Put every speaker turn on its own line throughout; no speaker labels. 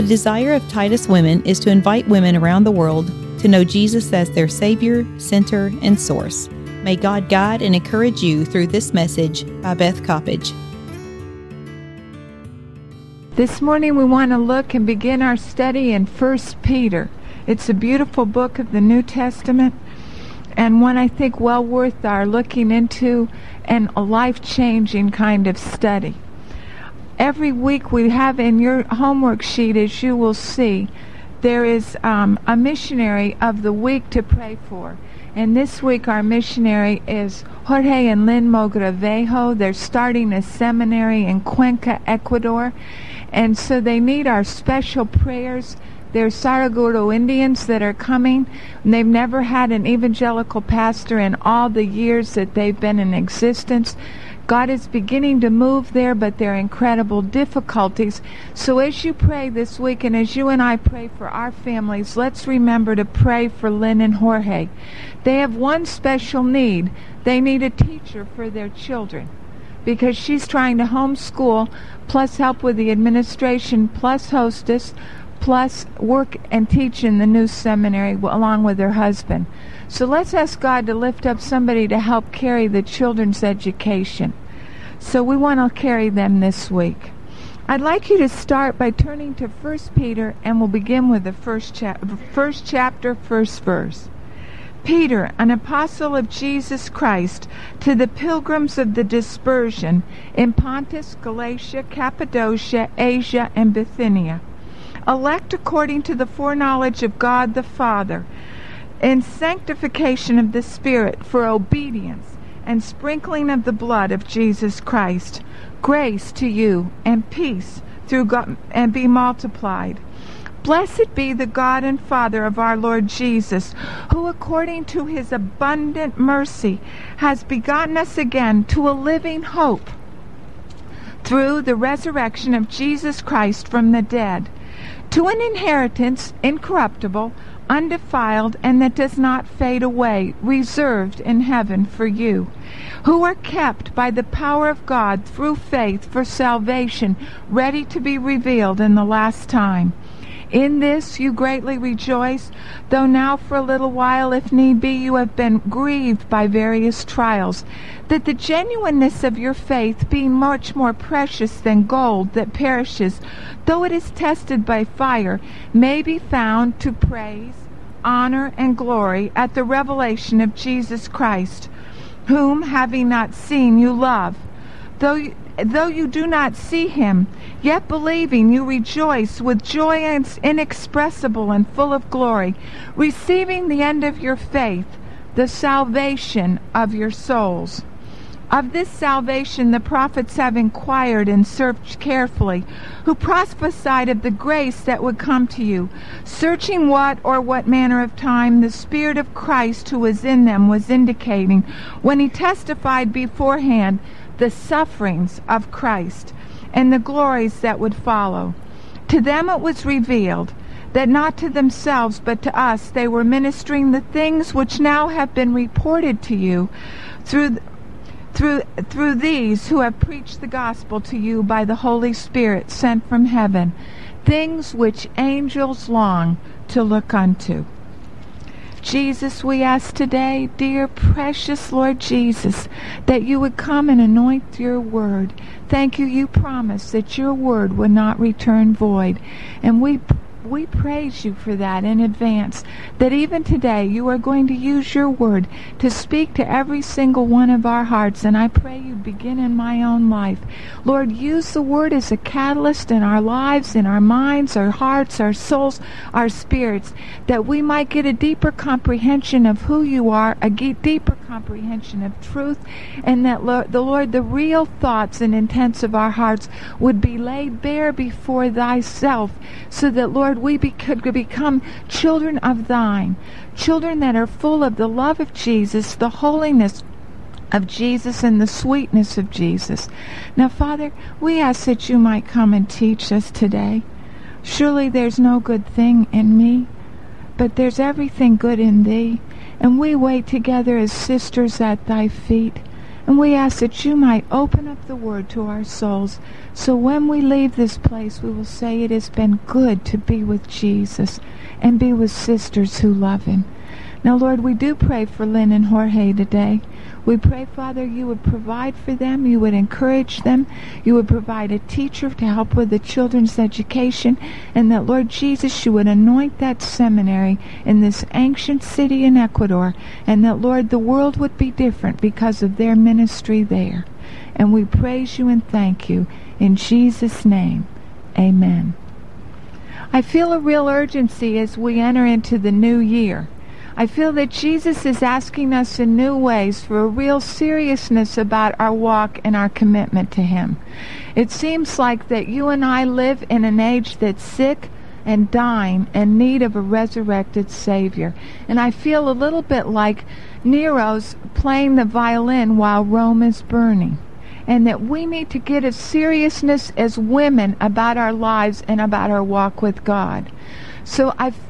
The desire of Titus Women is to invite women around the world to know Jesus as their Savior, Center, and Source. May God guide and encourage you through this message by Beth Coppedge.
This morning we want to look and begin our study in 1 Peter. It's a beautiful book of the New Testament and one I think well worth our looking into and a life-changing kind of study. Every week we have in your homework sheet, as you will see, there is um, a missionary of the week to pray for. And this week our missionary is Jorge and Lynn Mogrovejo. They're starting a seminary in Cuenca, Ecuador. And so they need our special prayers. They're Saraguro Indians that are coming. And they've never had an evangelical pastor in all the years that they've been in existence. God is beginning to move there, but there are incredible difficulties. So as you pray this week and as you and I pray for our families, let's remember to pray for Lynn and Jorge. They have one special need. They need a teacher for their children because she's trying to homeschool plus help with the administration plus hostess plus work and teach in the new seminary along with her husband. So let's ask God to lift up somebody to help carry the children's education. So we want to carry them this week. I'd like you to start by turning to 1 Peter and we'll begin with the first, cha- first chapter, first verse. Peter, an apostle of Jesus Christ, to the pilgrims of the dispersion in Pontus, Galatia, Cappadocia, Asia, and Bithynia, elect according to the foreknowledge of God the Father, in sanctification of the Spirit for obedience and sprinkling of the blood of Jesus Christ, grace to you and peace through God and be multiplied. Blessed be the God and Father of our Lord Jesus, who according to his abundant mercy has begotten us again to a living hope through the resurrection of Jesus Christ from the dead, to an inheritance incorruptible, undefiled, and that does not fade away, reserved in heaven for you, who are kept by the power of God through faith for salvation, ready to be revealed in the last time. In this you greatly rejoice, though now for a little while, if need be, you have been grieved by various trials, that the genuineness of your faith, being much more precious than gold that perishes, though it is tested by fire, may be found to praise, honor, and glory at the revelation of Jesus Christ, whom, having not seen, you love. Though though you do not see him, yet believing you rejoice with joy inexpressible and full of glory, receiving the end of your faith, the salvation of your souls. Of this salvation the prophets have inquired and searched carefully, who prophesied of the grace that would come to you, searching what or what manner of time the Spirit of Christ who was in them was indicating when he testified beforehand the sufferings of Christ and the glories that would follow. To them it was revealed that not to themselves but to us they were ministering the things which now have been reported to you through through through these who have preached the gospel to you by the Holy Spirit sent from heaven things which angels long to look unto Jesus, we ask today, dear precious Lord Jesus, that you would come and anoint your word. Thank you, you promised that your word would not return void. And we we praise you for that in advance. That even today you are going to use your word to speak to every single one of our hearts. And I pray you begin in my own life. Lord, use the word as a catalyst in our lives, in our minds, our hearts, our souls, our spirits, that we might get a deeper comprehension of who you are, a deeper comprehension of truth, and that Lord, the Lord, the real thoughts and intents of our hearts would be laid bare before thyself, so that, Lord, we be, could become children of thine, children that are full of the love of Jesus, the holiness of Jesus and the sweetness of Jesus. Now, Father, we ask that you might come and teach us today. Surely there's no good thing in me, but there's everything good in thee. And we wait together as sisters at thy feet. And we ask that you might open up the word to our souls so when we leave this place, we will say it has been good to be with Jesus and be with sisters who love him. Now, Lord, we do pray for Lynn and Jorge today. We pray, Father, you would provide for them, you would encourage them, you would provide a teacher to help with the children's education, and that, Lord Jesus, you would anoint that seminary in this ancient city in Ecuador, and that, Lord, the world would be different because of their ministry there. And we praise you and thank you. In Jesus' name, amen. I feel a real urgency as we enter into the new year. I feel that Jesus is asking us in new ways for a real seriousness about our walk and our commitment to Him. It seems like that you and I live in an age that's sick and dying and need of a resurrected Savior. And I feel a little bit like Nero's playing the violin while Rome is burning. And that we need to get a seriousness as women about our lives and about our walk with God. So I've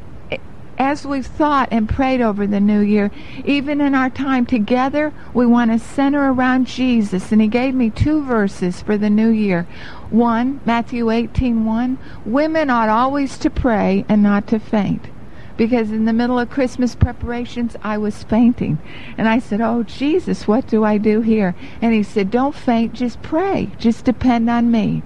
as we've thought and prayed over the new year, even in our time together, we want to center around Jesus. And he gave me two verses for the new year. One, Matthew 18, 1, women ought always to pray and not to faint. Because in the middle of Christmas preparations, I was fainting. And I said, Oh, Jesus, what do I do here? And he said, Don't faint, just pray. Just depend on me.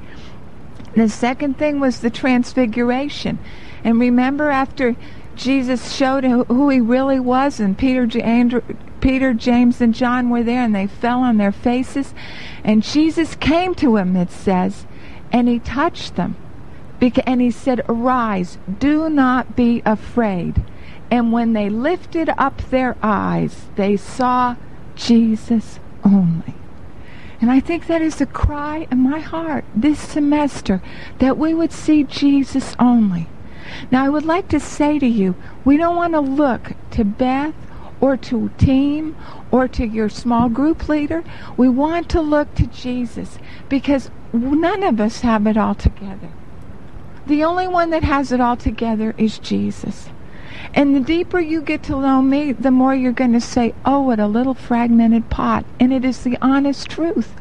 The second thing was the transfiguration. And remember, after Jesus showed who he really was, and Peter, Andrew, Peter, James, and John were there, and they fell on their faces. And Jesus came to him, it says, and he touched them. And he said, Arise, do not be afraid. And when they lifted up their eyes, they saw Jesus only. And I think that is a cry in my heart this semester that we would see Jesus only. Now, I would like to say to you, we don't want to look to Beth or to team or to your small group leader. We want to look to Jesus because none of us have it all together. The only one that has it all together is Jesus. And the deeper you get to know me, the more you're going to say, oh, what a little fragmented pot. And it is the honest truth.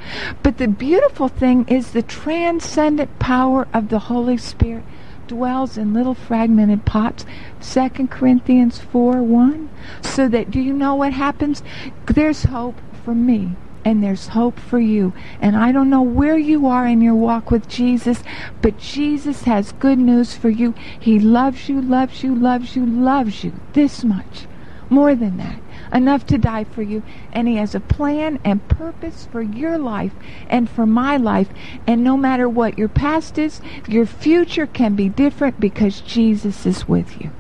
But the beautiful thing is the transcendent power of the Holy Spirit dwells in little fragmented pots. Second Corinthians 4 1. So that, do you know what happens? There's hope for me and there's hope for you. And I don't know where you are in your walk with Jesus, but Jesus has good news for you. He loves you, loves you, loves you, loves you this much. More than that enough to die for you. And He has a plan and purpose for your life and for my life. And no matter what your past is, your future can be different because Jesus is with you.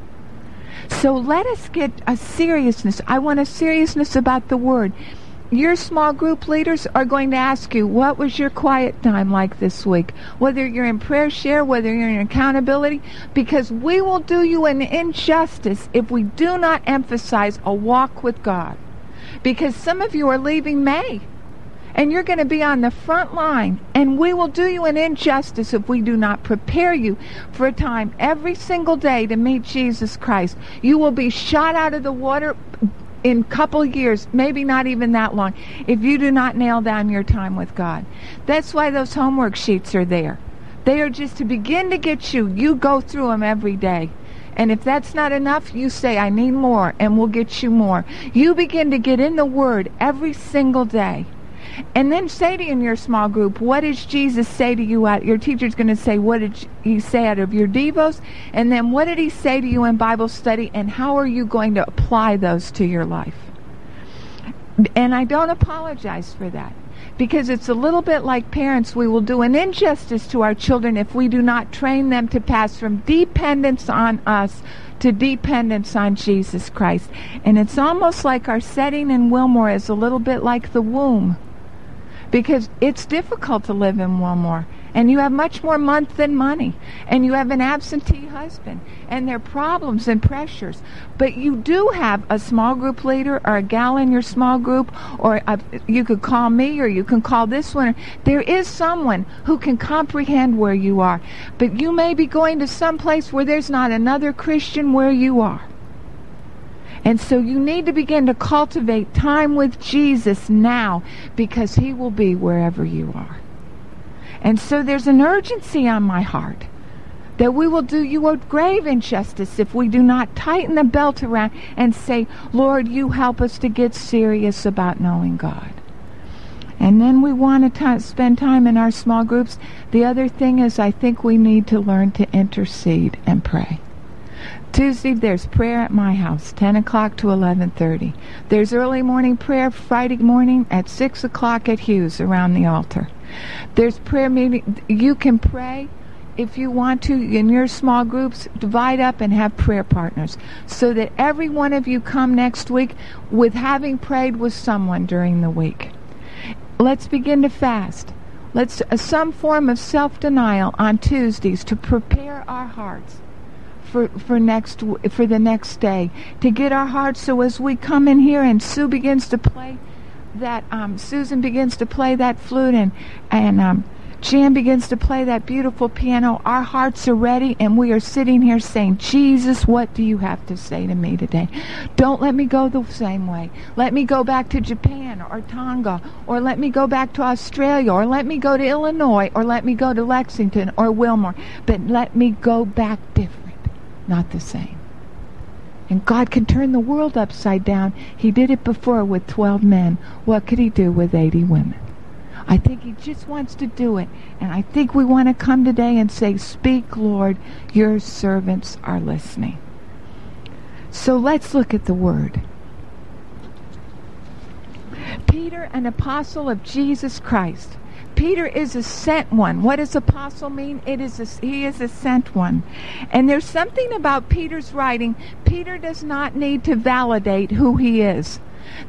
So let us get a seriousness. I want a seriousness about the Word your small group leaders are going to ask you, what was your quiet time like this week? Whether you're in prayer share, whether you're in accountability, because we will do you an injustice if we do not emphasize a walk with God. Because some of you are leaving May and you're going to be on the front line and we will do you an injustice if we do not prepare you for a time every single day to meet Jesus Christ. You will be shot out of the water in couple years, maybe not even that long, if you do not nail down your time with God. That's why those homework sheets are there. They are just to begin to get you. You go through them every day. And if that's not enough, you say, I need more, and we'll get you more. You begin to get in the Word every single day. And then say to in your small group, what does Jesus say to you out? Your teacher's going to say, what did he say out of your devos? And then what did he say to you in Bible study? And how are you going to apply those to your life? And I don't apologize for that because it's a little bit like parents. We will do an injustice to our children if we do not train them to pass from dependence on us to dependence on Jesus Christ. And it's almost like our setting in Wilmore is a little bit like the womb because it's difficult to live in Wilmore. And you have much more month than money. And you have an absentee husband. And there are problems and pressures. But you do have a small group leader or a gal in your small group, or a, you could call me or you can call this one. There is someone who can comprehend where you are. But you may be going to some place where there's not another Christian where you are. And so you need to begin to cultivate time with Jesus now because he will be wherever you are. And so there's an urgency on my heart that we will do you a grave injustice if we do not tighten the belt around and say, Lord, you help us to get serious about knowing God. And then we want to spend time in our small groups. The other thing is, I think we need to learn to intercede and pray. Tuesday there's prayer at my house, 10 o'clock to 11:30. There's early morning prayer Friday morning at 6 o'clock at Hughes around the altar. There's prayer meeting. You can pray if you want to in your small groups. Divide up and have prayer partners, so that every one of you come next week with having prayed with someone during the week. Let's begin to fast. Let's uh, some form of self-denial on Tuesdays to prepare our hearts for for next for the next day to get our hearts so as we come in here and Sue begins to play that um, Susan begins to play that flute and and um, Jan begins to play that beautiful piano. Our hearts are ready, and we are sitting here saying, Jesus, what do you have to say to me today? Don't let me go the same way. Let me go back to Japan or Tonga, or let me go back to Australia, or let me go to Illinois, or let me go to Lexington or Wilmore, but let me go back different not the same. And God can turn the world upside down. He did it before with 12 men. What could he do with 80 women? I think he just wants to do it. And I think we want to come today and say, Speak, Lord, your servants are listening. So let's look at the word. Peter, an apostle of Jesus Christ Peter is a sent one. What does apostle mean? It is a, he is a sent one. And there's something about Peter's writing. Peter does not need to validate who he is.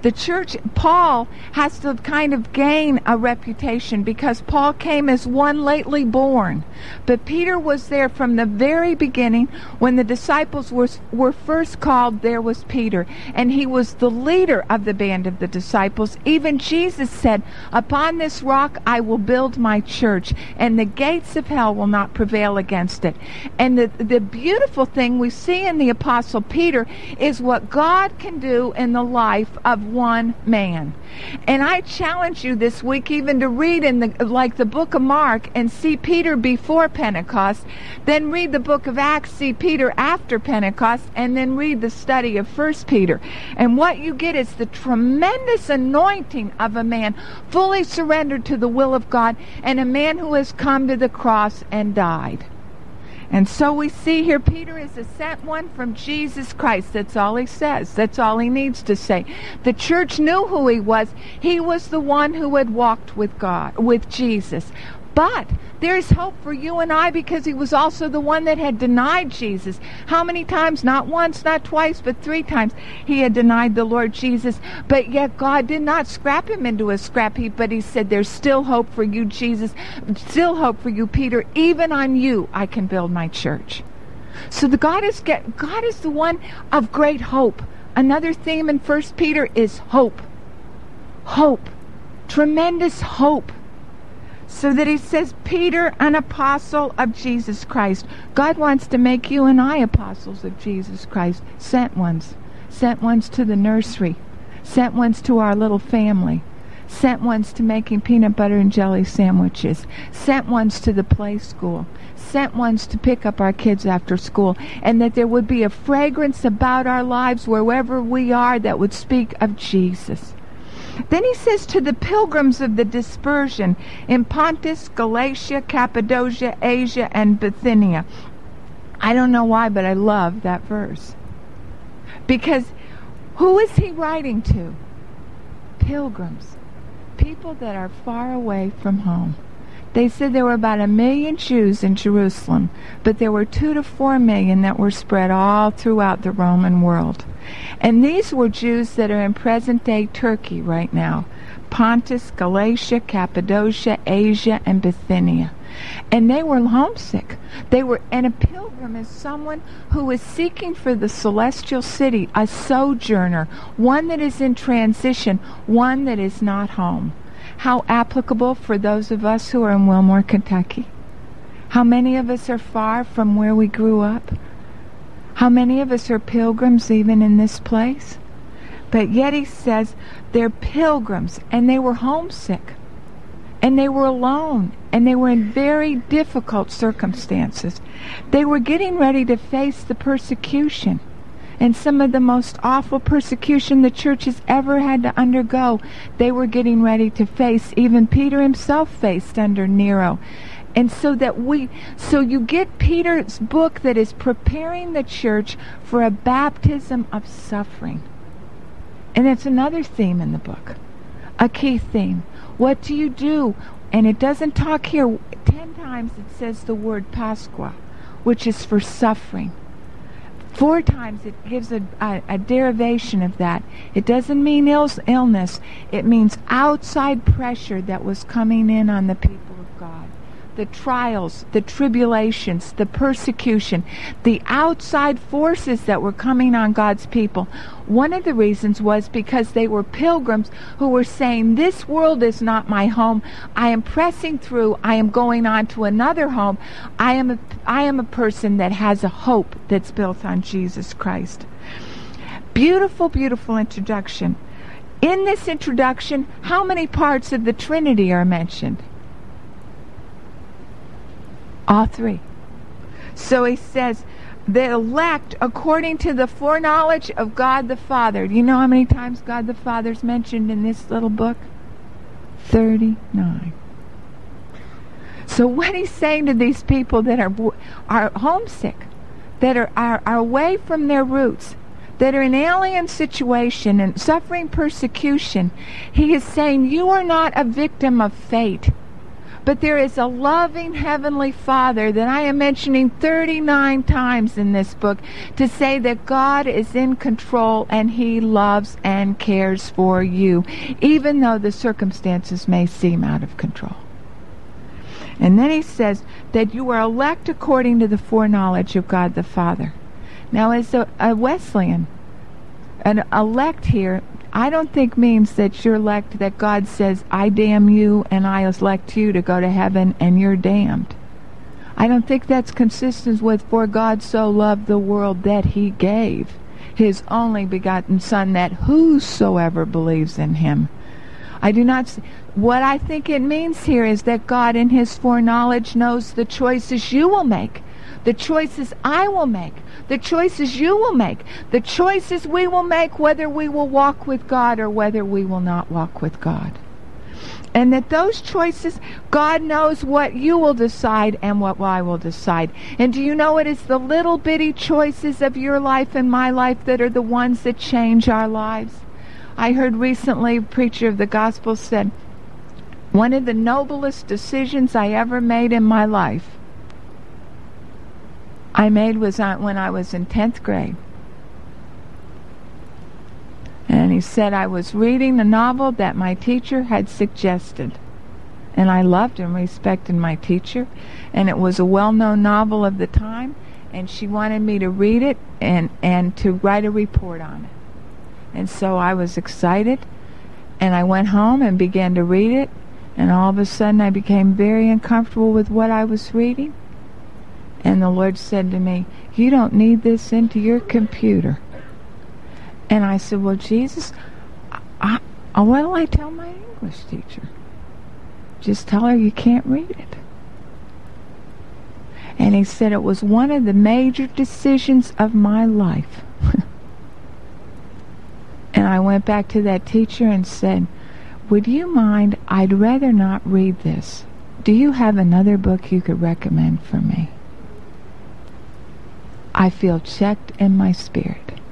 The church, Paul has to kind of gain a reputation because Paul came as one lately born. But Peter was there from the very beginning. When the disciples were, were first called, there was Peter. And he was the leader of the band of the disciples. Even Jesus said, Upon this rock I will build my church, and the gates of hell will not prevail against it. And the, the beautiful thing we see in the Apostle Peter is what God can do in the life of one man. And I challenge you this week even to read in the like the book of Mark and see Peter before Pentecost, then read the book of Acts, see Peter after Pentecost, and then read the study of First Peter. And what you get is the tremendous anointing of a man fully surrendered to the will of God and a man who has come to the cross and died. And so we see here Peter is a sent one from Jesus Christ. That's all he says. That's all he needs to say. The church knew who he was. He was the one who had walked with God, with Jesus. But there's hope for you and I because he was also the one that had denied Jesus. How many times? Not once, not twice, but three times he had denied the Lord Jesus. But yet God did not scrap him into a scrap heap, but he said, There's still hope for you, Jesus. Still hope for you, Peter. Even on you, I can build my church. So the God is get, God is the one of great hope. Another theme in First Peter is hope. Hope. Tremendous hope so that he says, Peter, an apostle of Jesus Christ. God wants to make you and I apostles of Jesus Christ, sent ones, sent ones to the nursery, sent ones to our little family, sent ones to making peanut butter and jelly sandwiches, sent ones to the play school, sent ones to pick up our kids after school, and that there would be a fragrance about our lives wherever we are that would speak of Jesus. Then he says to the pilgrims of the dispersion in Pontus, Galatia, Cappadocia, Asia, and Bithynia. I don't know why, but I love that verse. Because who is he writing to? Pilgrims. People that are far away from home. They said there were about a million Jews in Jerusalem, but there were two to four million that were spread all throughout the Roman world. And these were Jews that are in present day Turkey right now Pontus, Galatia, Cappadocia, Asia, and Bithynia. And they were homesick. They were, and a pilgrim is someone who is seeking for the celestial city, a sojourner, one that is in transition, one that is not home. How applicable for those of us who are in Wilmore, Kentucky. How many of us are far from where we grew up? How many of us are pilgrims even in this place? But yet he says they're pilgrims and they were homesick and they were alone and they were in very difficult circumstances. They were getting ready to face the persecution and some of the most awful persecution the church has ever had to undergo. They were getting ready to face. Even Peter himself faced under Nero. And so that we, so you get Peter's book that is preparing the church for a baptism of suffering. And it's another theme in the book, a key theme. What do you do? And it doesn't talk here, ten times it says the word Pasqua, which is for suffering. Four times it gives a, a, a derivation of that. It doesn't mean Ill, illness, it means outside pressure that was coming in on the people the trials, the tribulations, the persecution, the outside forces that were coming on God's people. One of the reasons was because they were pilgrims who were saying, This world is not my home. I am pressing through. I am going on to another home. I am a, I am a person that has a hope that's built on Jesus Christ. Beautiful, beautiful introduction. In this introduction, how many parts of the Trinity are mentioned? All three. So he says, the elect according to the foreknowledge of God the Father. Do you know how many times God the Father is mentioned in this little book? 39. So what he's saying to these people that are are homesick, that are, are, are away from their roots, that are in alien situation and suffering persecution, he is saying you are not a victim of fate. But there is a loving Heavenly Father that I am mentioning 39 times in this book to say that God is in control and He loves and cares for you, even though the circumstances may seem out of control. And then he says that you are elect according to the foreknowledge of God the Father. Now, as a, a Wesleyan, an elect here I don't think means that you're elect, that God says, I damn you and I elect you to go to heaven and you're damned. I don't think that's consistent with for God so loved the world that he gave his only begotten Son, that whosoever believes in him. I do not. What I think it means here is that God, in his foreknowledge, knows the choices you will make, the choices I will make, the choices you will make, the choices we will make whether we will walk with God or whether we will not walk with God. And that those choices, God knows what you will decide and what I will decide. And do you know it is the little bitty choices of your life and my life that are the ones that change our lives? I heard recently a preacher of the gospel said, one of the noblest decisions I ever made in my life I made was when I was in 10th grade. And he said I was reading the novel that my teacher had suggested. And I loved and respected my teacher. And it was a well known novel of the time. And she wanted me to read it and, and to write a report on it. And so I was excited. And I went home and began to read it. And all of a sudden I became very uncomfortable with what I was reading. And the Lord said to me, You don't need this into your computer. And I said, Well, Jesus, I, I, what will I tell my English teacher? Just tell her you can't read it. And he said it was one of the major decisions of my life. and I went back to that teacher and said, Would you mind? I'd rather not read this. Do you have another book you could recommend for me? I feel checked in my spirit.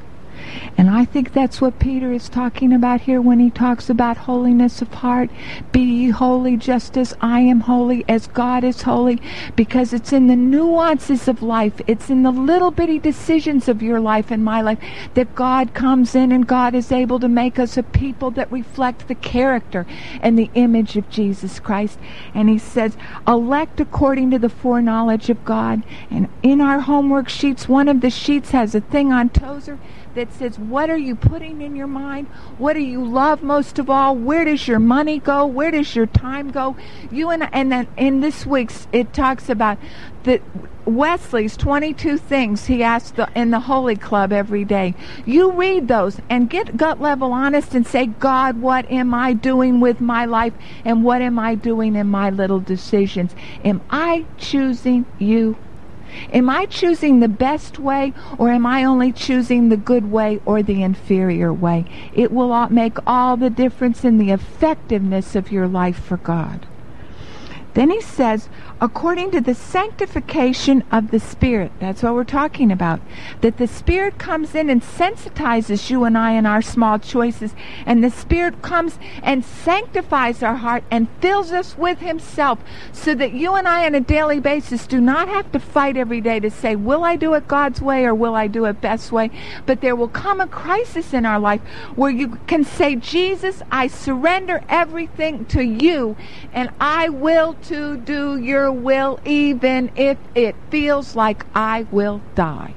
And I think that's what Peter is talking about here when he talks about holiness of heart. Be ye holy just as I am holy, as God is holy, because it's in the nuances of life, it's in the little bitty decisions of your life and my life that God comes in and God is able to make us a people that reflect the character and the image of Jesus Christ. And he says, elect according to the foreknowledge of God. And in our homework sheets, one of the sheets has a thing on Tozer that says, What are you putting in your mind? What do you love most of all? Where does your money go? Where does your time go? You and and then in this week's it talks about the Wesley's 22 things he asked the, in the Holy Club every day. You read those and get gut level honest and say, God, what am I doing with my life and what am I doing in my little decisions? Am I choosing you? Am I choosing the best way or am I only choosing the good way or the inferior way? It will make all the difference in the effectiveness of your life for God. Then he says, according to the sanctification of the Spirit. That's what we're talking about. That the Spirit comes in and sensitizes you and I in our small choices. And the Spirit comes and sanctifies our heart and fills us with Himself so that you and I on a daily basis do not have to fight every day to say, will I do it God's way or will I do it best way? But there will come a crisis in our life where you can say, Jesus, I surrender everything to you and I will to do your will, even if it feels like I will die.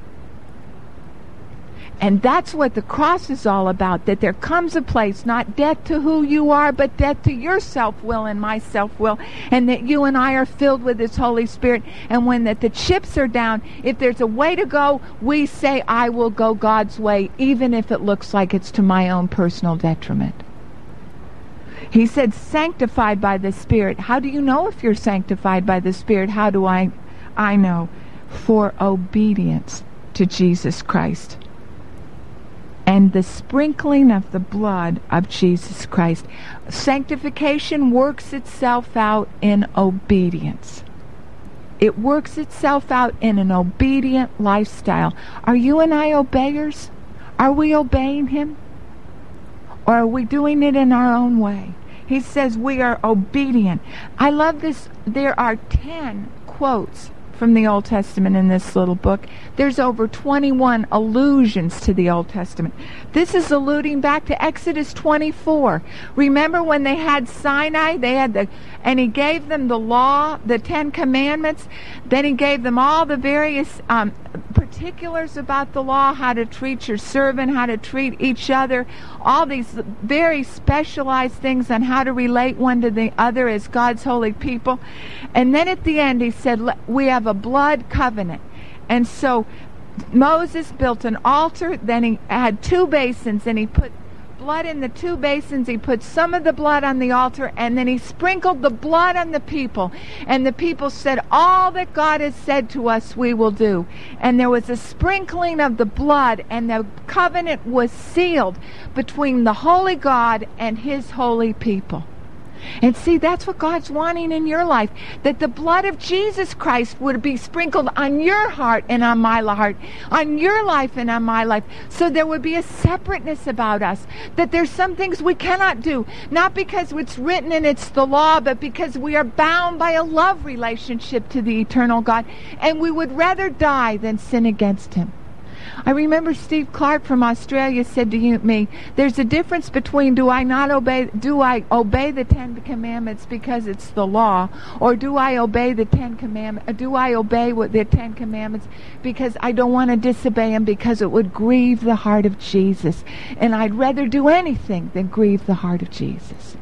And that's what the cross is all about that there comes a place, not death to who you are, but death to your self will and my self will, and that you and I are filled with His Holy Spirit. And when that the chips are down, if there's a way to go, we say, I will go God's way, even if it looks like it's to my own personal detriment. He said, sanctified by the Spirit. How do you know if you're sanctified by the Spirit? How do I, I know? For obedience to Jesus Christ. And the sprinkling of the blood of Jesus Christ. Sanctification works itself out in obedience. It works itself out in an obedient lifestyle. Are you and I obeyers? Are we obeying Him? Or are we doing it in our own way? He says we are obedient. I love this. There are 10 quotes from the Old Testament in this little book. There's over 21 allusions to the Old Testament. This is alluding back to Exodus 24. Remember when they had Sinai, they had the and he gave them the law, the 10 commandments, then he gave them all the various um, particulars about the law, how to treat your servant, how to treat each other, all these very specialized things on how to relate one to the other as God's holy people. And then at the end, he said, We have a blood covenant. And so Moses built an altar, then he had two basins, and he put blood in the two basins. He put some of the blood on the altar and then he sprinkled the blood on the people. And the people said, All that God has said to us, we will do. And there was a sprinkling of the blood, and the covenant was sealed between the holy God and his holy people. And see, that's what God's wanting in your life. That the blood of Jesus Christ would be sprinkled on your heart and on my heart, on your life and on my life. So there would be a separateness about us. That there's some things we cannot do. Not because it's written and it's the law, but because we are bound by a love relationship to the eternal God. And we would rather die than sin against Him. I remember Steve Clark from Australia said to me, "There's a difference between do I not obey do I obey the 10 commandments because it's the law or do I obey the 10 commandments uh, do I obey what the 10 commandments because I don't want to disobey them because it would grieve the heart of Jesus and I'd rather do anything than grieve the heart of Jesus."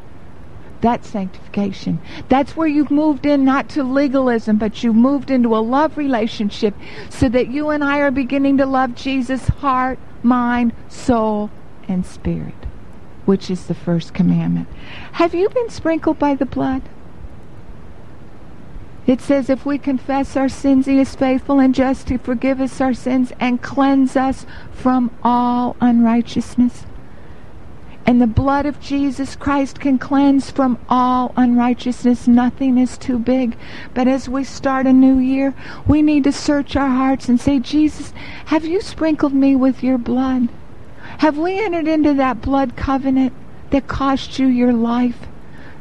That's sanctification. That's where you've moved in not to legalism, but you've moved into a love relationship so that you and I are beginning to love Jesus' heart, mind, soul, and spirit, which is the first commandment. Have you been sprinkled by the blood? It says, if we confess our sins, He is faithful and just to forgive us our sins and cleanse us from all unrighteousness. And the blood of Jesus Christ can cleanse from all unrighteousness. Nothing is too big. But as we start a new year, we need to search our hearts and say, Jesus, have you sprinkled me with your blood? Have we entered into that blood covenant that cost you your life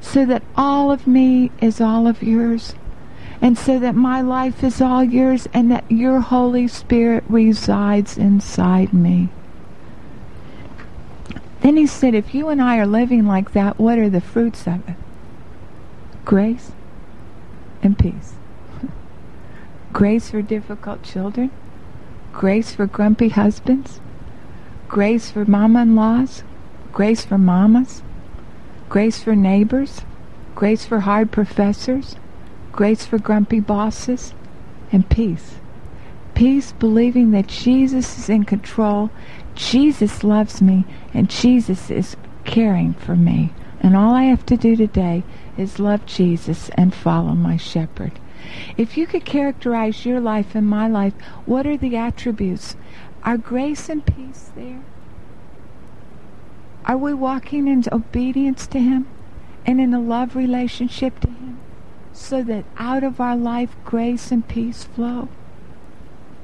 so that all of me is all of yours? And so that my life is all yours and that your Holy Spirit resides inside me. Then he said, if you and I are living like that, what are the fruits of it? Grace and peace. grace for difficult children, grace for grumpy husbands, grace for mama in laws, grace for mamas, grace for neighbors, grace for hard professors, grace for grumpy bosses, and peace. Peace believing that Jesus is in control, Jesus loves me, and Jesus is caring for me. And all I have to do today is love Jesus and follow my shepherd. If you could characterize your life and my life, what are the attributes? Are grace and peace there? Are we walking in obedience to Him and in a love relationship to Him so that out of our life grace and peace flow?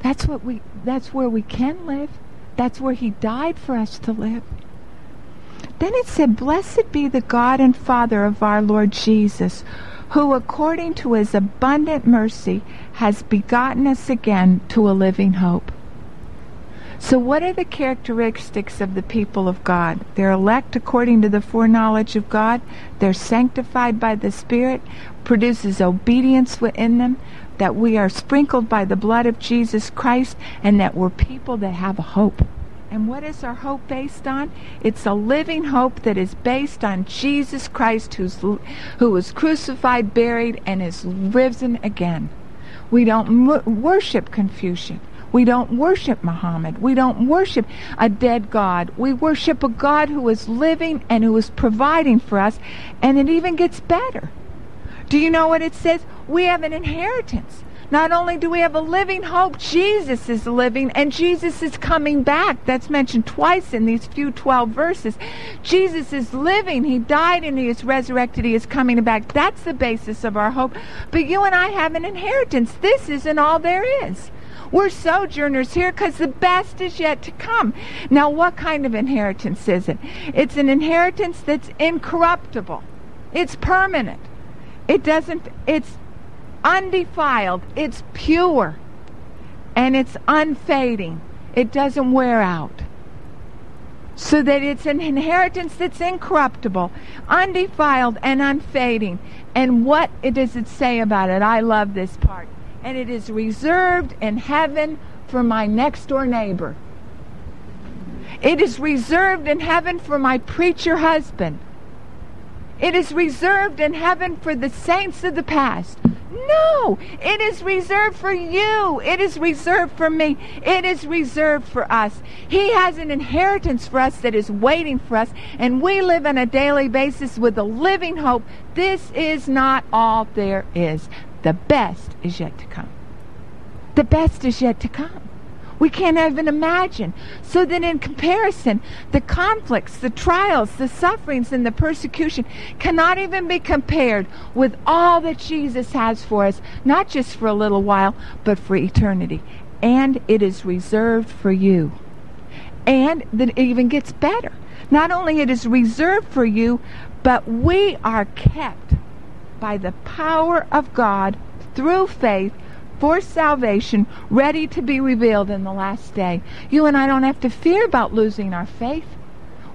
That's what we that's where we can live. That's where he died for us to live. Then it said, Blessed be the God and Father of our Lord Jesus, who according to his abundant mercy has begotten us again to a living hope. So, what are the characteristics of the people of God? They're elect according to the foreknowledge of God. They're sanctified by the Spirit, produces obedience within them, that we are sprinkled by the blood of Jesus Christ, and that we're people that have a hope. And what is our hope based on? It's a living hope that is based on Jesus Christ who's, who was crucified, buried, and is risen again. We don't worship Confucius. We don't worship Muhammad. We don't worship a dead God. We worship a God who is living and who is providing for us, and it even gets better. Do you know what it says? We have an inheritance. Not only do we have a living hope, Jesus is living and Jesus is coming back. That's mentioned twice in these few 12 verses. Jesus is living. He died and he is resurrected. He is coming back. That's the basis of our hope. But you and I have an inheritance. This isn't all there is. We're sojourners here because the best is yet to come. Now, what kind of inheritance is it? It's an inheritance that's incorruptible. It's permanent. It doesn't, it's undefiled, it's pure, and it's unfading. It doesn't wear out. So that it's an inheritance that's incorruptible, undefiled, and unfading. And what does it say about it? I love this part. And it is reserved in heaven for my next door neighbor. It is reserved in heaven for my preacher husband. It is reserved in heaven for the saints of the past. No, it is reserved for you. It is reserved for me. It is reserved for us. He has an inheritance for us that is waiting for us, and we live on a daily basis with a living hope. This is not all there is. The best is yet to come. The best is yet to come. We can't even imagine. So then, in comparison, the conflicts, the trials, the sufferings, and the persecution cannot even be compared with all that Jesus has for us, not just for a little while, but for eternity. And it is reserved for you. And then it even gets better. Not only it is reserved for you, but we are kept by the power of God through faith for salvation ready to be revealed in the last day. You and I don't have to fear about losing our faith.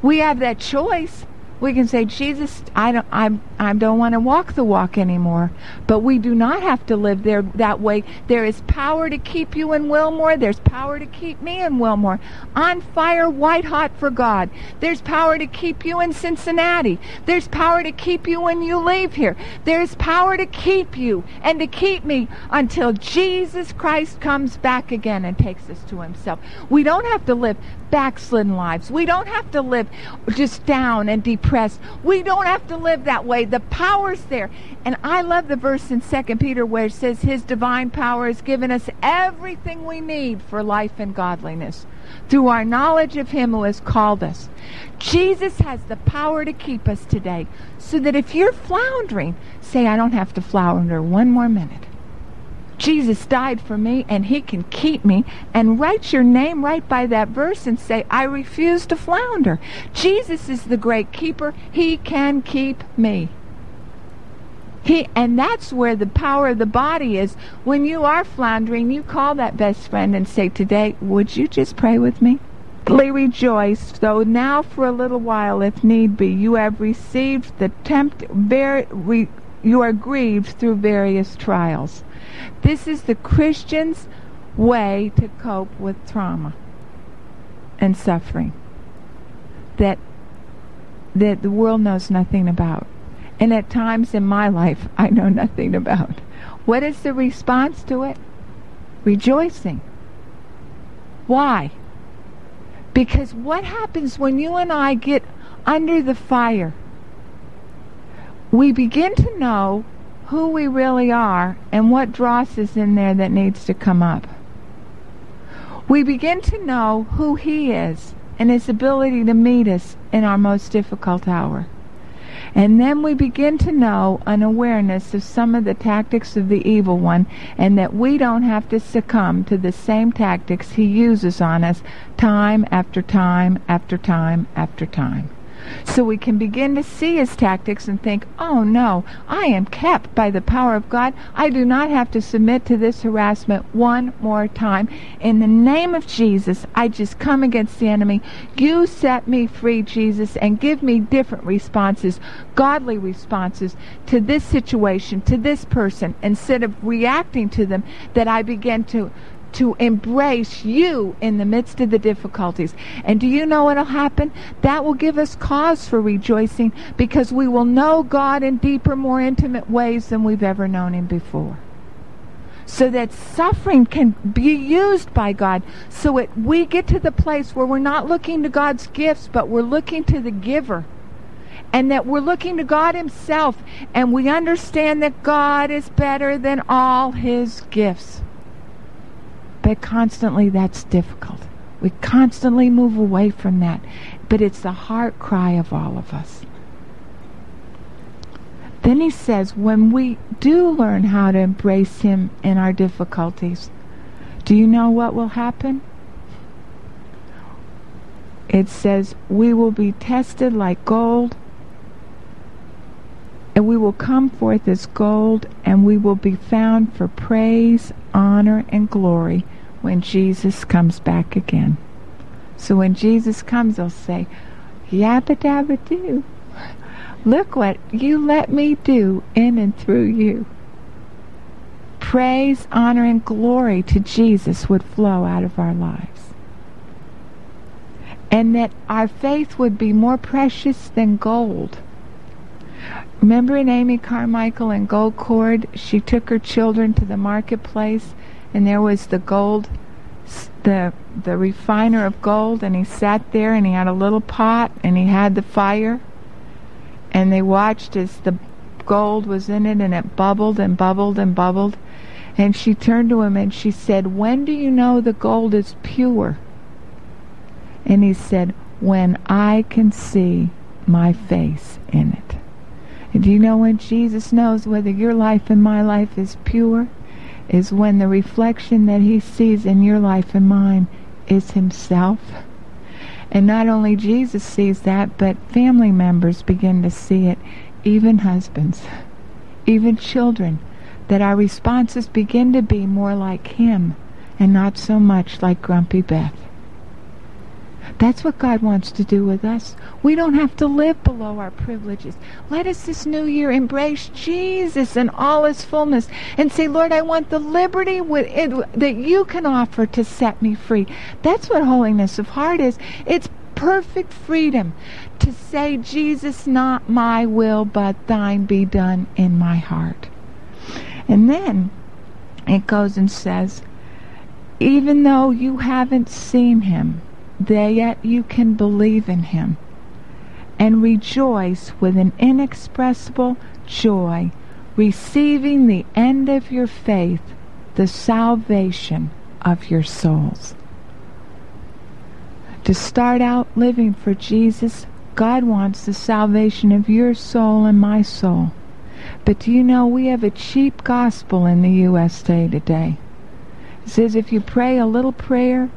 We have that choice. We can say, Jesus, I don't, I, I don't want to walk the walk anymore. But we do not have to live there that way. There is power to keep you in Wilmore. There's power to keep me in Wilmore. On fire, white hot for God. There's power to keep you in Cincinnati. There's power to keep you when you leave here. There's power to keep you and to keep me until Jesus Christ comes back again and takes us to himself. We don't have to live backslidden lives. We don't have to live just down and depressed. We don't have to live that way. The power's there. And I love the verse in 2 Peter where it says, His divine power has given us everything we need for life and godliness through our knowledge of Him who has called us. Jesus has the power to keep us today. So that if you're floundering, say, I don't have to flounder one more minute. Jesus died for me and he can keep me and write your name right by that verse and say, I refuse to flounder. Jesus is the great keeper. He can keep me. He, and that's where the power of the body is. When you are floundering, you call that best friend and say, Today, would you just pray with me? Rejoice, though now for a little while, if need be, you have received the tempt, re, you are grieved through various trials this is the Christian's way to cope with trauma and suffering. that that the world knows nothing about. And at times in my life I know nothing about. What is the response to it? Rejoicing. Why? Because what happens when you and I get under the fire? We begin to know who we really are and what dross is in there that needs to come up. We begin to know who He is and His ability to meet us in our most difficult hour. And then we begin to know an awareness of some of the tactics of the evil one and that we don't have to succumb to the same tactics he uses on us time after time after time after time. So we can begin to see his tactics and think, oh no, I am kept by the power of God. I do not have to submit to this harassment one more time. In the name of Jesus, I just come against the enemy. You set me free, Jesus, and give me different responses, godly responses to this situation, to this person, instead of reacting to them, that I begin to to embrace you in the midst of the difficulties. And do you know what'll happen? That will give us cause for rejoicing because we will know God in deeper, more intimate ways than we've ever known Him before. So that suffering can be used by God. So it, we get to the place where we're not looking to God's gifts, but we're looking to the giver and that we're looking to God Himself, and we understand that God is better than all His gifts. But constantly that's difficult. We constantly move away from that. But it's the heart cry of all of us. Then he says, when we do learn how to embrace him in our difficulties, do you know what will happen? It says, we will be tested like gold, and we will come forth as gold, and we will be found for praise, honor, and glory when Jesus comes back again. So when Jesus comes, they'll say, Yabba dabba doo. Look what you let me do in and through you. Praise, honor, and glory to Jesus would flow out of our lives. And that our faith would be more precious than gold. Remember in Amy Carmichael and Gold Cord, she took her children to the marketplace and there was the gold the the refiner of gold and he sat there and he had a little pot and he had the fire. And they watched as the gold was in it and it bubbled and bubbled and bubbled. And she turned to him and she said when do you know the gold is pure? And he said when i can see my face in it. And do you know when jesus knows whether your life and my life is pure is when the reflection that he sees in your life and mine is himself. And not only Jesus sees that, but family members begin to see it, even husbands, even children, that our responses begin to be more like him and not so much like Grumpy Beth. That's what God wants to do with us. We don't have to live below our privileges. Let us this new year embrace Jesus in all his fullness and say, Lord, I want the liberty that you can offer to set me free. That's what holiness of heart is. It's perfect freedom to say, Jesus, not my will, but thine be done in my heart. And then it goes and says, even though you haven't seen him, that yet you can believe in him and rejoice with an inexpressible joy, receiving the end of your faith, the salvation of your souls. To start out living for Jesus, God wants the salvation of your soul and my soul. But do you know we have a cheap gospel in the USA today? It says if you pray a little prayer,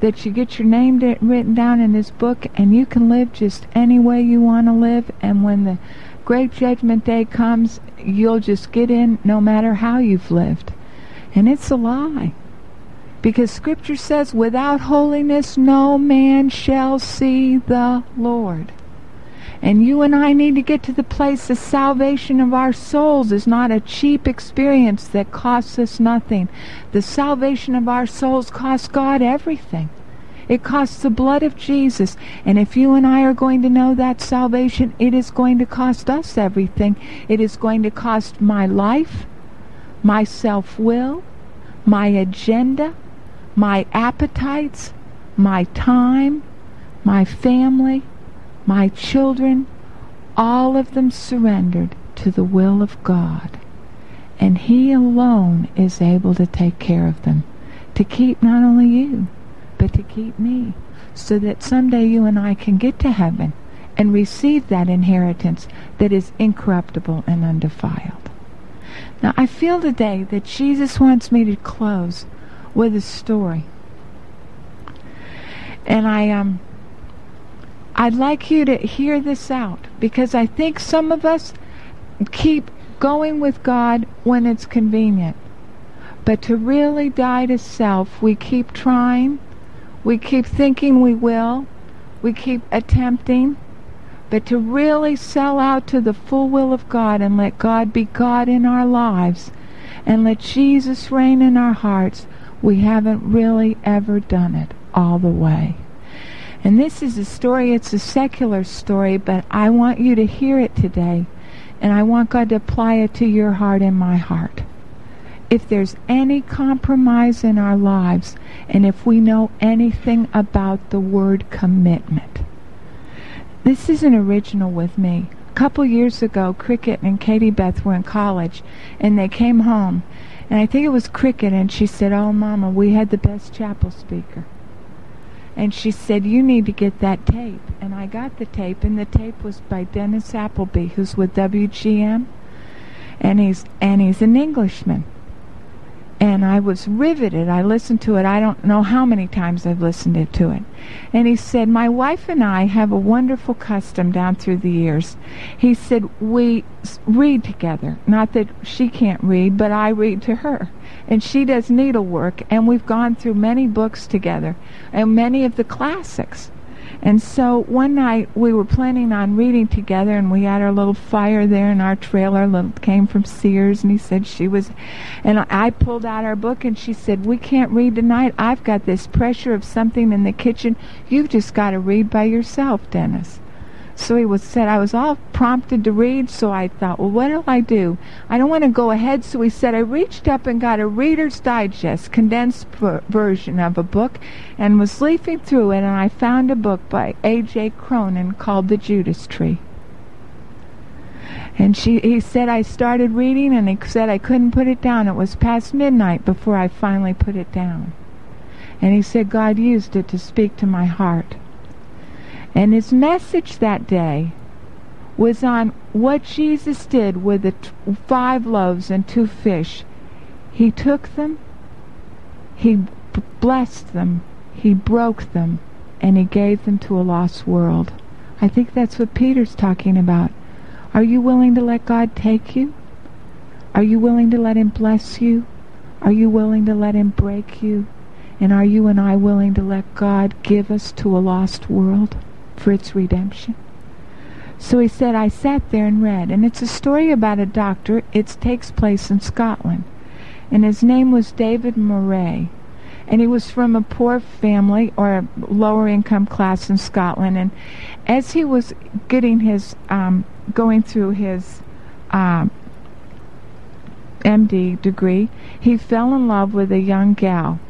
that you get your name written down in this book and you can live just any way you want to live and when the great judgment day comes you'll just get in no matter how you've lived. And it's a lie because scripture says without holiness no man shall see the lord and you and I need to get to the place the salvation of our souls is not a cheap experience that costs us nothing. The salvation of our souls costs God everything. It costs the blood of Jesus. And if you and I are going to know that salvation, it is going to cost us everything. It is going to cost my life, my self will, my agenda, my appetites, my time, my family, my children, all of them surrendered to the will of God. And He alone is able to take care of them, to keep not only you, but to keep me, so that someday you and I can get to heaven and receive that inheritance that is incorruptible and undefiled. Now, I feel today that Jesus wants me to close with a story. And I um I'd like you to hear this out because I think some of us keep going with God when it's convenient. But to really die to self, we keep trying, we keep thinking we will, we keep attempting. But to really sell out to the full will of God and let God be God in our lives and let Jesus reign in our hearts, we haven't really ever done it all the way. And this is a story, it's a secular story, but I want you to hear it today and I want God to apply it to your heart and my heart. If there's any compromise in our lives, and if we know anything about the word commitment, this isn't original with me. A couple years ago, Cricket and Katie Beth were in college, and they came home, and I think it was Cricket, and she said, "Oh, Mama, we had the best chapel speaker." And she said, You need to get that tape. And I got the tape, and the tape was by Dennis Appleby, who's with WGN. And he's, and he's an Englishman. And I was riveted. I listened to it. I don't know how many times I've listened to it. And he said, My wife and I have a wonderful custom down through the years. He said, We read together. Not that she can't read, but I read to her and she does needlework, and we've gone through many books together, and many of the classics. And so one night we were planning on reading together, and we had our little fire there in our trailer. Little came from Sears, and he said she was, and I pulled out our book, and she said, "We can't read tonight. I've got this pressure of something in the kitchen. You've just got to read by yourself, Dennis." So he was said I was all prompted to read, so I thought, well, what do I do? I don't want to go ahead, so he said I reached up and got a Reader's Digest condensed version of a book and was leafing through it, and I found a book by A.J. Cronin called The Judas Tree. And she, he said I started reading, and he said I couldn't put it down. It was past midnight before I finally put it down. And he said God used it to speak to my heart. And his message that day was on what Jesus did with the t- five loaves and two fish. He took them, he b- blessed them, he broke them, and he gave them to a lost world. I think that's what Peter's talking about. Are you willing to let God take you? Are you willing to let him bless you? Are you willing to let him break you? And are you and I willing to let God give us to a lost world? For its redemption. So he said, I sat there and read, and it's a story about a doctor. It takes place in Scotland. And his name was David Moray. And he was from a poor family or a lower income class in Scotland. And as he was getting his, um, going through his um, MD degree, he fell in love with a young gal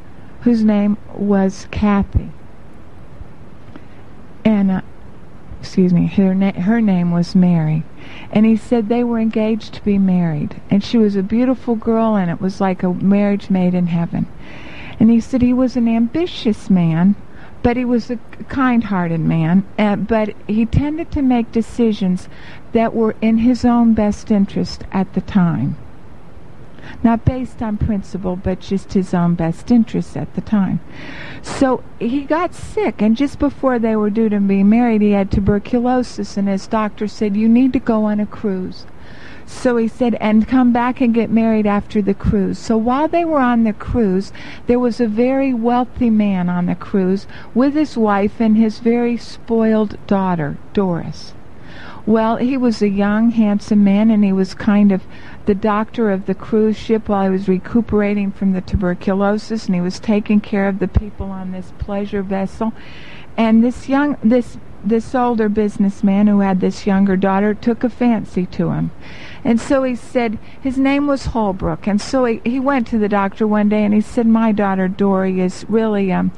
whose name was Kathy and excuse me, her na- her name was Mary, and he said they were engaged to be married, and she was a beautiful girl, and it was like a marriage made in heaven. And he said he was an ambitious man, but he was a kind-hearted man, uh, but he tended to make decisions that were in his own best interest at the time not based on principle, but just his own best interests at the time. So he got sick, and just before they were due to be married, he had tuberculosis, and his doctor said, You need to go on a cruise. So he said, and come back and get married after the cruise. So while they were on the cruise, there was a very wealthy man on the cruise with his wife and his very spoiled daughter, Doris. Well, he was a young, handsome man, and he was kind of the doctor of the cruise ship while he was recuperating from the tuberculosis, and he was taking care of the people on this pleasure vessel. And this young, this this older businessman who had this younger daughter took a fancy to him. And so he said his name was Holbrook. And so he, he went to the doctor one day and he said, My daughter Dory is really um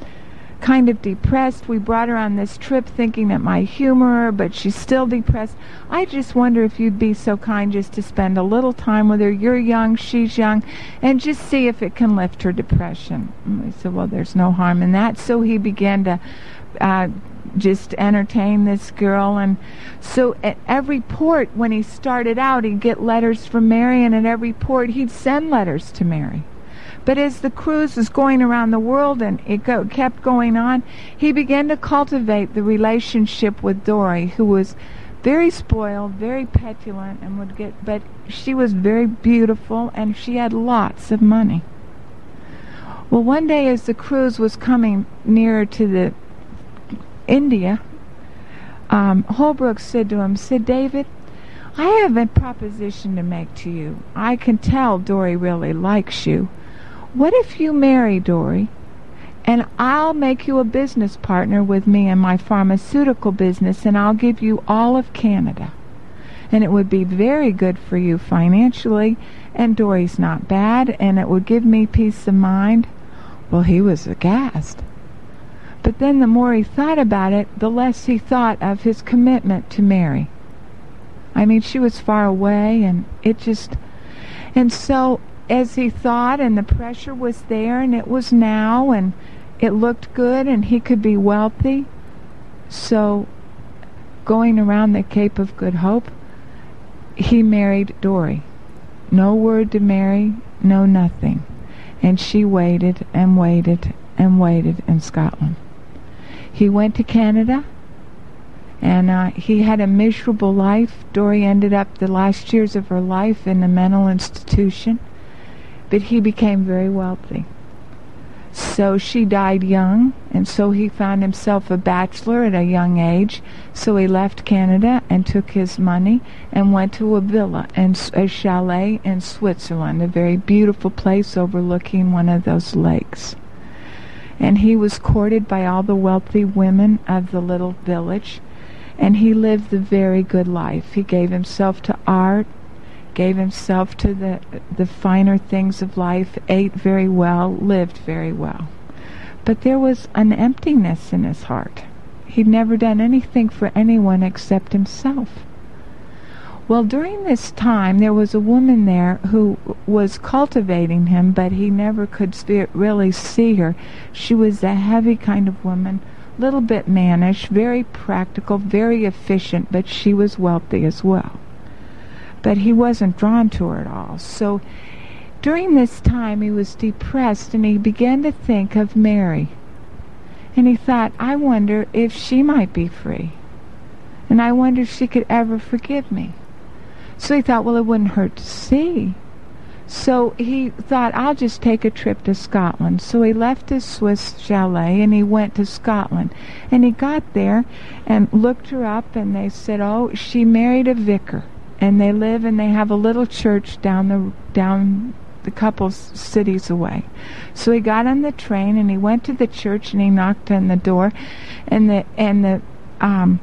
kind of depressed. We brought her on this trip thinking that my humor but she's still depressed. I just wonder if you'd be so kind just to spend a little time with her. You're young, she's young, and just see if it can lift her depression. And we said, Well, there's no harm in that. So he began to uh, just entertain this girl. And so at every port, when he started out, he'd get letters from Mary, and at every port, he'd send letters to Mary. But as the cruise was going around the world and it go, kept going on, he began to cultivate the relationship with Dory, who was very spoiled, very petulant, and would get, but she was very beautiful and she had lots of money. Well, one day as the cruise was coming nearer to the India, um, Holbrook said to him, said, David, I have a proposition to make to you. I can tell Dory really likes you. What if you marry Dory, and I'll make you a business partner with me in my pharmaceutical business, and I'll give you all of Canada. And it would be very good for you financially, and Dory's not bad, and it would give me peace of mind. Well, he was aghast. But then the more he thought about it, the less he thought of his commitment to Mary. I mean, she was far away, and it just. And so, as he thought, and the pressure was there, and it was now, and it looked good, and he could be wealthy. So, going around the Cape of Good Hope, he married Dory. No word to Mary, no nothing. And she waited and waited and waited in Scotland. He went to Canada, and uh, he had a miserable life. Dory ended up the last years of her life in a mental institution, but he became very wealthy. So she died young, and so he found himself a bachelor at a young age. So he left Canada and took his money and went to a villa and a chalet in Switzerland, a very beautiful place overlooking one of those lakes and he was courted by all the wealthy women of the little village, and he lived a very good life. He gave himself to art, gave himself to the the finer things of life, ate very well, lived very well. But there was an emptiness in his heart. He'd never done anything for anyone except himself. Well, during this time, there was a woman there who was cultivating him, but he never could really see her. She was a heavy kind of woman, little bit mannish, very practical, very efficient, but she was wealthy as well. But he wasn't drawn to her at all. So during this time, he was depressed and he began to think of Mary. And he thought, I wonder if she might be free. And I wonder if she could ever forgive me. So he thought, well, it wouldn't hurt to see. So he thought, I'll just take a trip to Scotland. So he left his Swiss chalet and he went to Scotland. And he got there and looked her up and they said, oh, she married a vicar. And they live and they have a little church down the down the couple cities away. So he got on the train and he went to the church and he knocked on the door and the and the um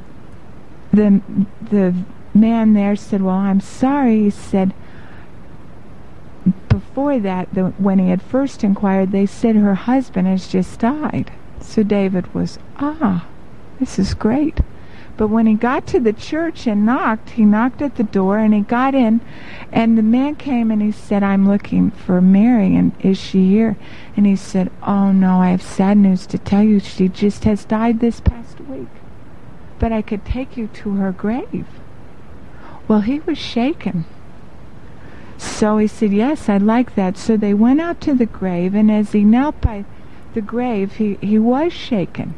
the the man there said, Well, I'm sorry. He said, Before that, the, when he had first inquired, they said her husband has just died. So David was, Ah, this is great. But when he got to the church and knocked, he knocked at the door and he got in, and the man came and he said, I'm looking for Mary, and is she here? And he said, Oh no, I have sad news to tell you. She just has died this past week. But I could take you to her grave. Well, he was shaken. So he said, Yes, I'd like that. So they went out to the grave, and as he knelt by the grave, he, he was shaken,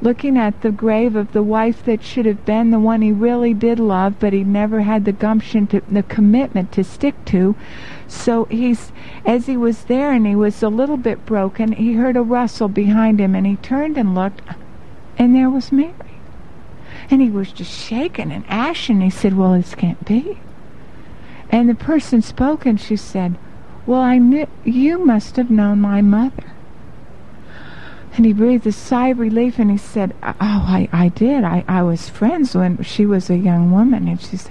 looking at the grave of the wife that should have been the one he really did love, but he never had the gumption, to, the commitment to stick to. So he's, as he was there and he was a little bit broken, he heard a rustle behind him, and he turned and looked, and there was Mary. And he was just shaken and ashen. He said, Well, this can't be. And the person spoke and she said, Well, I knew you must have known my mother. And he breathed a sigh of relief and he said, Oh, I, I did. I, I was friends when she was a young woman. And she said,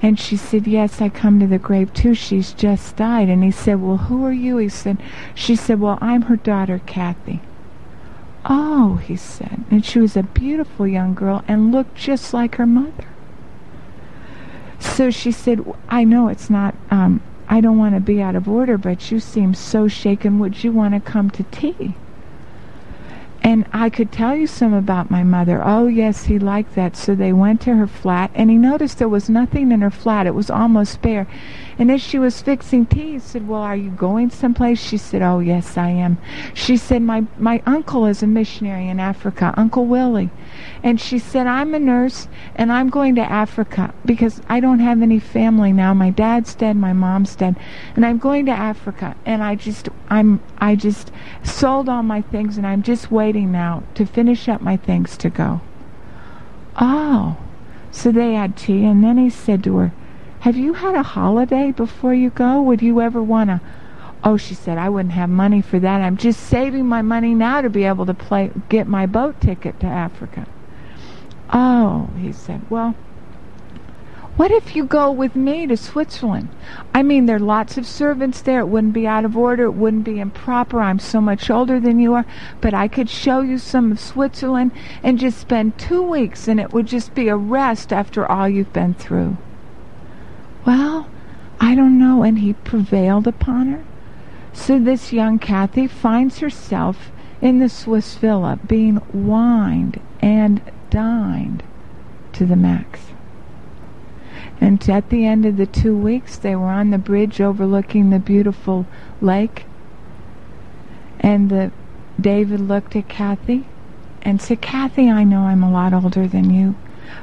and she said, Yes, I come to the grave too. She's just died. And he said, Well, who are you? He said, She said, Well, I'm her daughter, Kathy. Oh, he said. And she was a beautiful young girl and looked just like her mother. So she said, I know it's not, um, I don't want to be out of order, but you seem so shaken. Would you want to come to tea? And I could tell you some about my mother. Oh, yes, he liked that. So they went to her flat, and he noticed there was nothing in her flat. It was almost bare. And as she was fixing tea, he said, Well, are you going someplace? She said, Oh, yes, I am. She said, My, my uncle is a missionary in Africa, Uncle Willie. And she said, I'm a nurse, and I'm going to Africa because I don't have any family now. My dad's dead, my mom's dead, and I'm going to Africa. And I just, I'm, I just sold all my things, and I'm just waiting now to finish up my things to go. Oh. So they had tea, and then he said to her, have you had a holiday before you go? Would you ever want to? Oh, she said, I wouldn't have money for that. I'm just saving my money now to be able to play, get my boat ticket to Africa. Oh, he said, well, what if you go with me to Switzerland? I mean, there are lots of servants there. It wouldn't be out of order. It wouldn't be improper. I'm so much older than you are. But I could show you some of Switzerland and just spend two weeks, and it would just be a rest after all you've been through. Well, I don't know. And he prevailed upon her. So this young Kathy finds herself in the Swiss villa being wined and dined to the max. And at the end of the two weeks, they were on the bridge overlooking the beautiful lake. And the, David looked at Kathy and said, Kathy, I know I'm a lot older than you,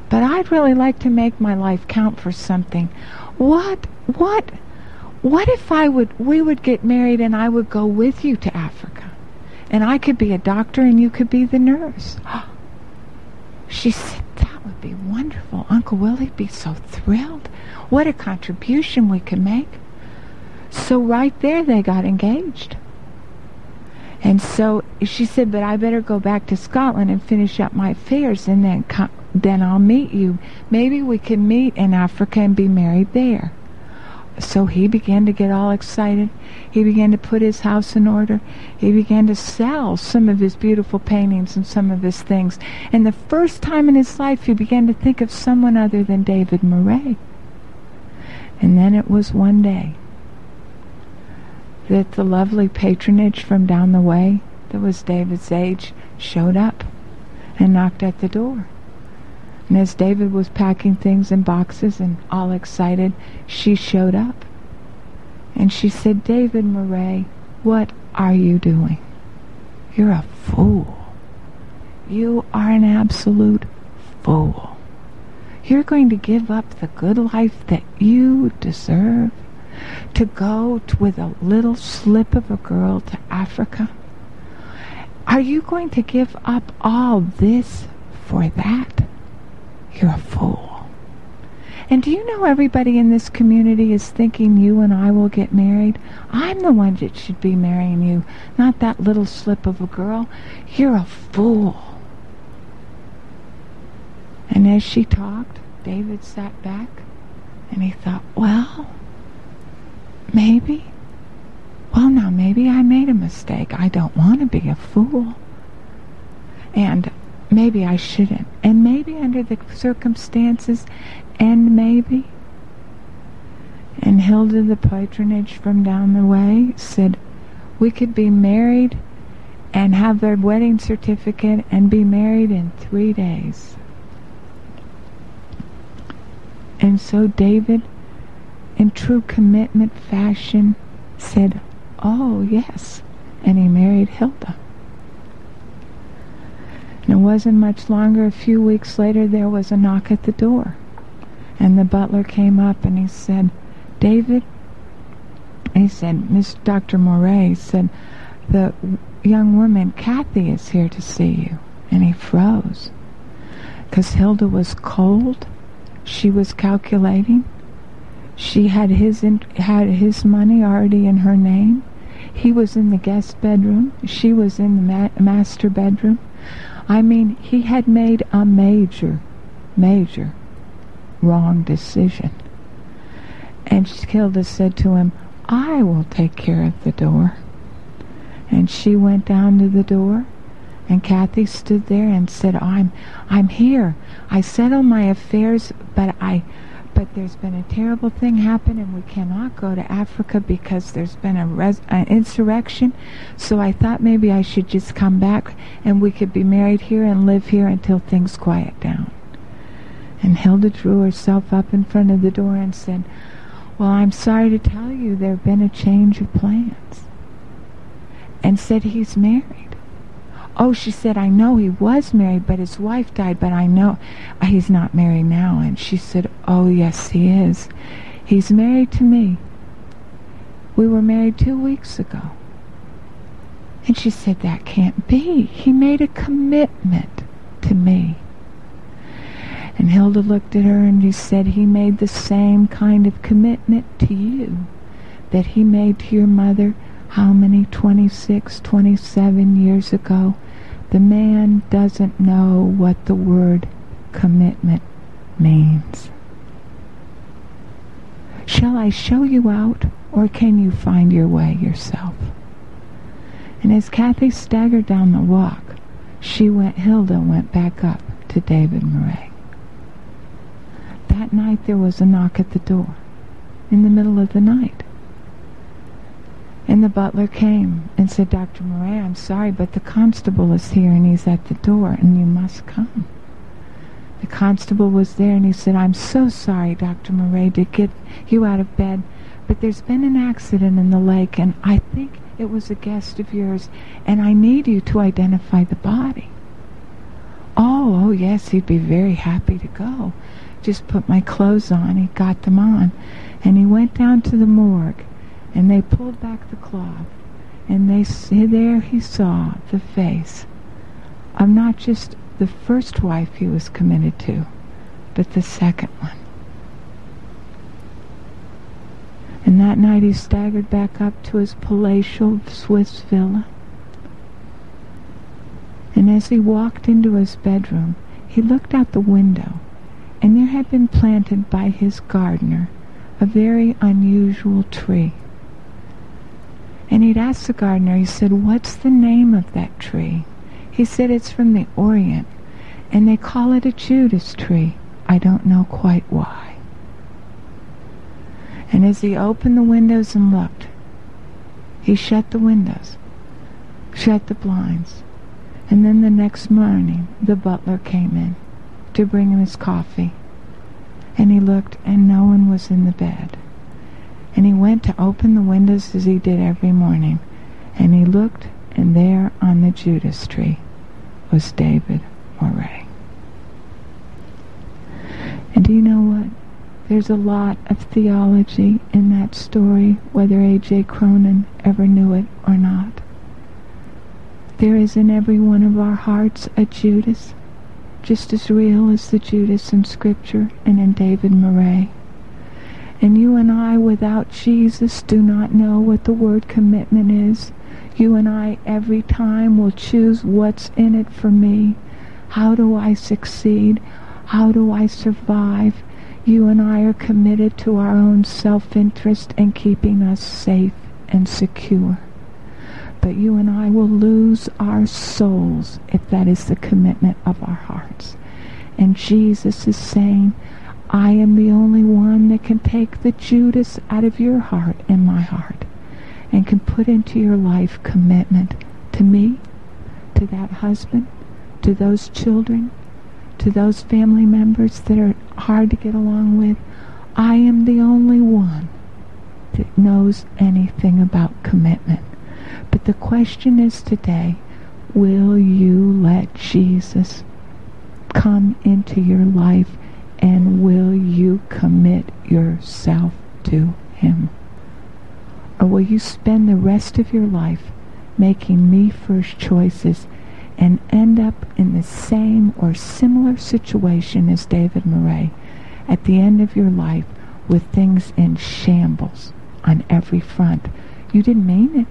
but I'd really like to make my life count for something. What, what, what if I would, we would get married and I would go with you to Africa? And I could be a doctor and you could be the nurse. She said, that would be wonderful. Uncle Willie'd be so thrilled. What a contribution we could make. So right there they got engaged. And so she said, but I better go back to Scotland and finish up my affairs and then come, then I'll meet you. Maybe we can meet in Africa and be married there. So he began to get all excited. He began to put his house in order. He began to sell some of his beautiful paintings and some of his things. And the first time in his life, he began to think of someone other than David Moray. And then it was one day that the lovely patronage from down the way, that was David's age, showed up and knocked at the door. And as David was packing things in boxes and all excited, she showed up. And she said, David Moray, what are you doing? You're a fool. You are an absolute fool. You're going to give up the good life that you deserve to go to, with a little slip of a girl to Africa? Are you going to give up all this for that? You're a fool. And do you know everybody in this community is thinking you and I will get married? I'm the one that should be marrying you, not that little slip of a girl. You're a fool. And as she talked, David sat back and he thought, well, maybe. Well, now, maybe I made a mistake. I don't want to be a fool. And maybe I shouldn't. And maybe under the circumstances, and maybe. And Hilda, the patronage from down the way, said, we could be married and have their wedding certificate and be married in three days. And so David, in true commitment fashion, said, Oh, yes. And he married Hilda. And it wasn't much longer. A few weeks later, there was a knock at the door. And the butler came up and he said, David, he said, Miss Dr. Moray said, the young woman, Kathy, is here to see you. And he froze. because Hilda was cold. She was calculating. She had his had his money already in her name. He was in the guest bedroom. She was in the ma- master bedroom. I mean, he had made a major, major wrong decision. And Hilda said to him, I will take care of the door. And she went down to the door, and Kathy stood there and said, I'm, I'm here. I settle my affairs, but I, but there's been a terrible thing happen, and we cannot go to Africa because there's been an insurrection. So I thought maybe I should just come back, and we could be married here and live here until things quiet down. And Hilda drew herself up in front of the door and said, Well, I'm sorry to tell you there have been a change of plans. And said he's married. Oh, she said, I know he was married, but his wife died, but I know he's not married now. And she said, Oh, yes, he is. He's married to me. We were married two weeks ago. And she said, That can't be. He made a commitment to me. And Hilda looked at her and he said he made the same kind of commitment to you that he made to your mother how many 26 27 years ago the man doesn't know what the word commitment means. Shall i show you out or can you find your way yourself? And as kathy staggered down the walk she went hilda went back up to david moray that night there was a knock at the door. In the middle of the night. And the butler came and said, Dr. Moray, I'm sorry, but the constable is here and he's at the door and you must come. The constable was there and he said, I'm so sorry, Dr. Moray, to get you out of bed, but there's been an accident in the lake and I think it was a guest of yours and I need you to identify the body. Oh, oh yes, he'd be very happy to go just put my clothes on. He got them on. And he went down to the morgue, and they pulled back the cloth. And they there he saw the face of not just the first wife he was committed to, but the second one. And that night he staggered back up to his palatial Swiss villa. And as he walked into his bedroom, he looked out the window and there had been planted by his gardener a very unusual tree. And he'd asked the gardener, he said, What's the name of that tree? He said, It's from the Orient, and they call it a Judas tree. I don't know quite why. And as he opened the windows and looked, he shut the windows, shut the blinds, and then the next morning the butler came in to bring him his coffee. And he looked, and no one was in the bed. And he went to open the windows as he did every morning. And he looked, and there on the Judas tree was David Moray. And do you know what? There's a lot of theology in that story, whether A.J. Cronin ever knew it or not. There is in every one of our hearts a Judas just as real as the Judas in Scripture and in David Moray. And you and I, without Jesus, do not know what the word commitment is. You and I, every time, will choose what's in it for me. How do I succeed? How do I survive? You and I are committed to our own self-interest and keeping us safe and secure but you and I will lose our souls if that is the commitment of our hearts. And Jesus is saying, I am the only one that can take the Judas out of your heart and my heart and can put into your life commitment to me, to that husband, to those children, to those family members that are hard to get along with. I am the only one that knows anything about commitment. But the question is today, will you let Jesus come into your life and will you commit yourself to him? Or will you spend the rest of your life making me first choices and end up in the same or similar situation as David Moray at the end of your life with things in shambles on every front. You didn't mean it.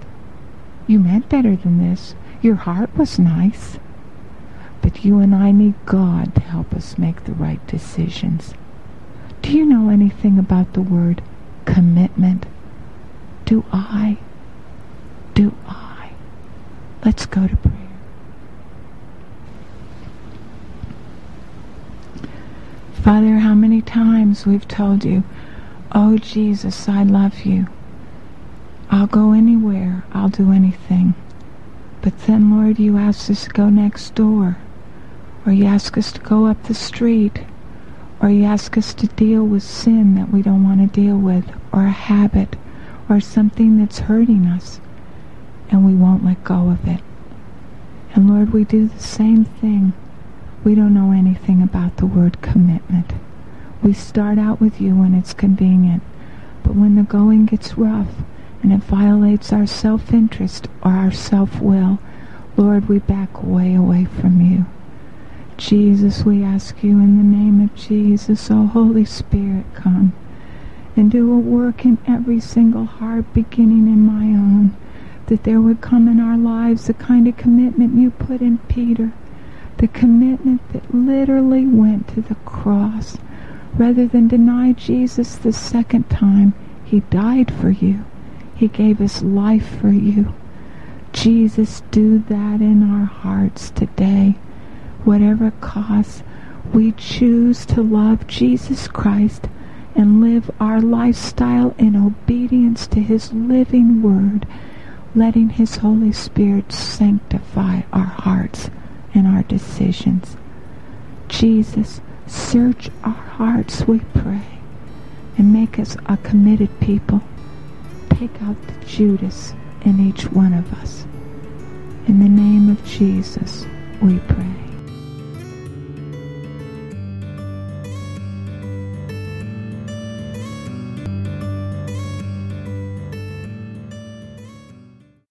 You meant better than this. Your heart was nice. But you and I need God to help us make the right decisions. Do you know anything about the word commitment? Do I? Do I? Let's go to prayer. Father, how many times we've told you, Oh Jesus, I love you. I'll go anywhere. I'll do anything. But then, Lord, you ask us to go next door. Or you ask us to go up the street. Or you ask us to deal with sin that we don't want to deal with. Or a habit. Or something that's hurting us. And we won't let go of it. And Lord, we do the same thing we don't know anything about the word commitment. We start out with you when it's convenient, but when the going gets rough and it violates our self-interest or our self-will, Lord, we back way away from you. Jesus, we ask you in the name of Jesus, oh Holy Spirit, come and do a work in every single heart, beginning in my own, that there would come in our lives the kind of commitment you put in Peter the commitment that literally went to the cross. Rather than deny Jesus the second time, he died for you. He gave his life for you. Jesus, do that in our hearts today. Whatever it costs, we choose to love Jesus Christ and live our lifestyle in obedience to his living word, letting his Holy Spirit sanctify our hearts and our decisions. Jesus, search our hearts, we pray, and make us a committed people. Take out the Judas in each one of us. In the name of Jesus, we pray.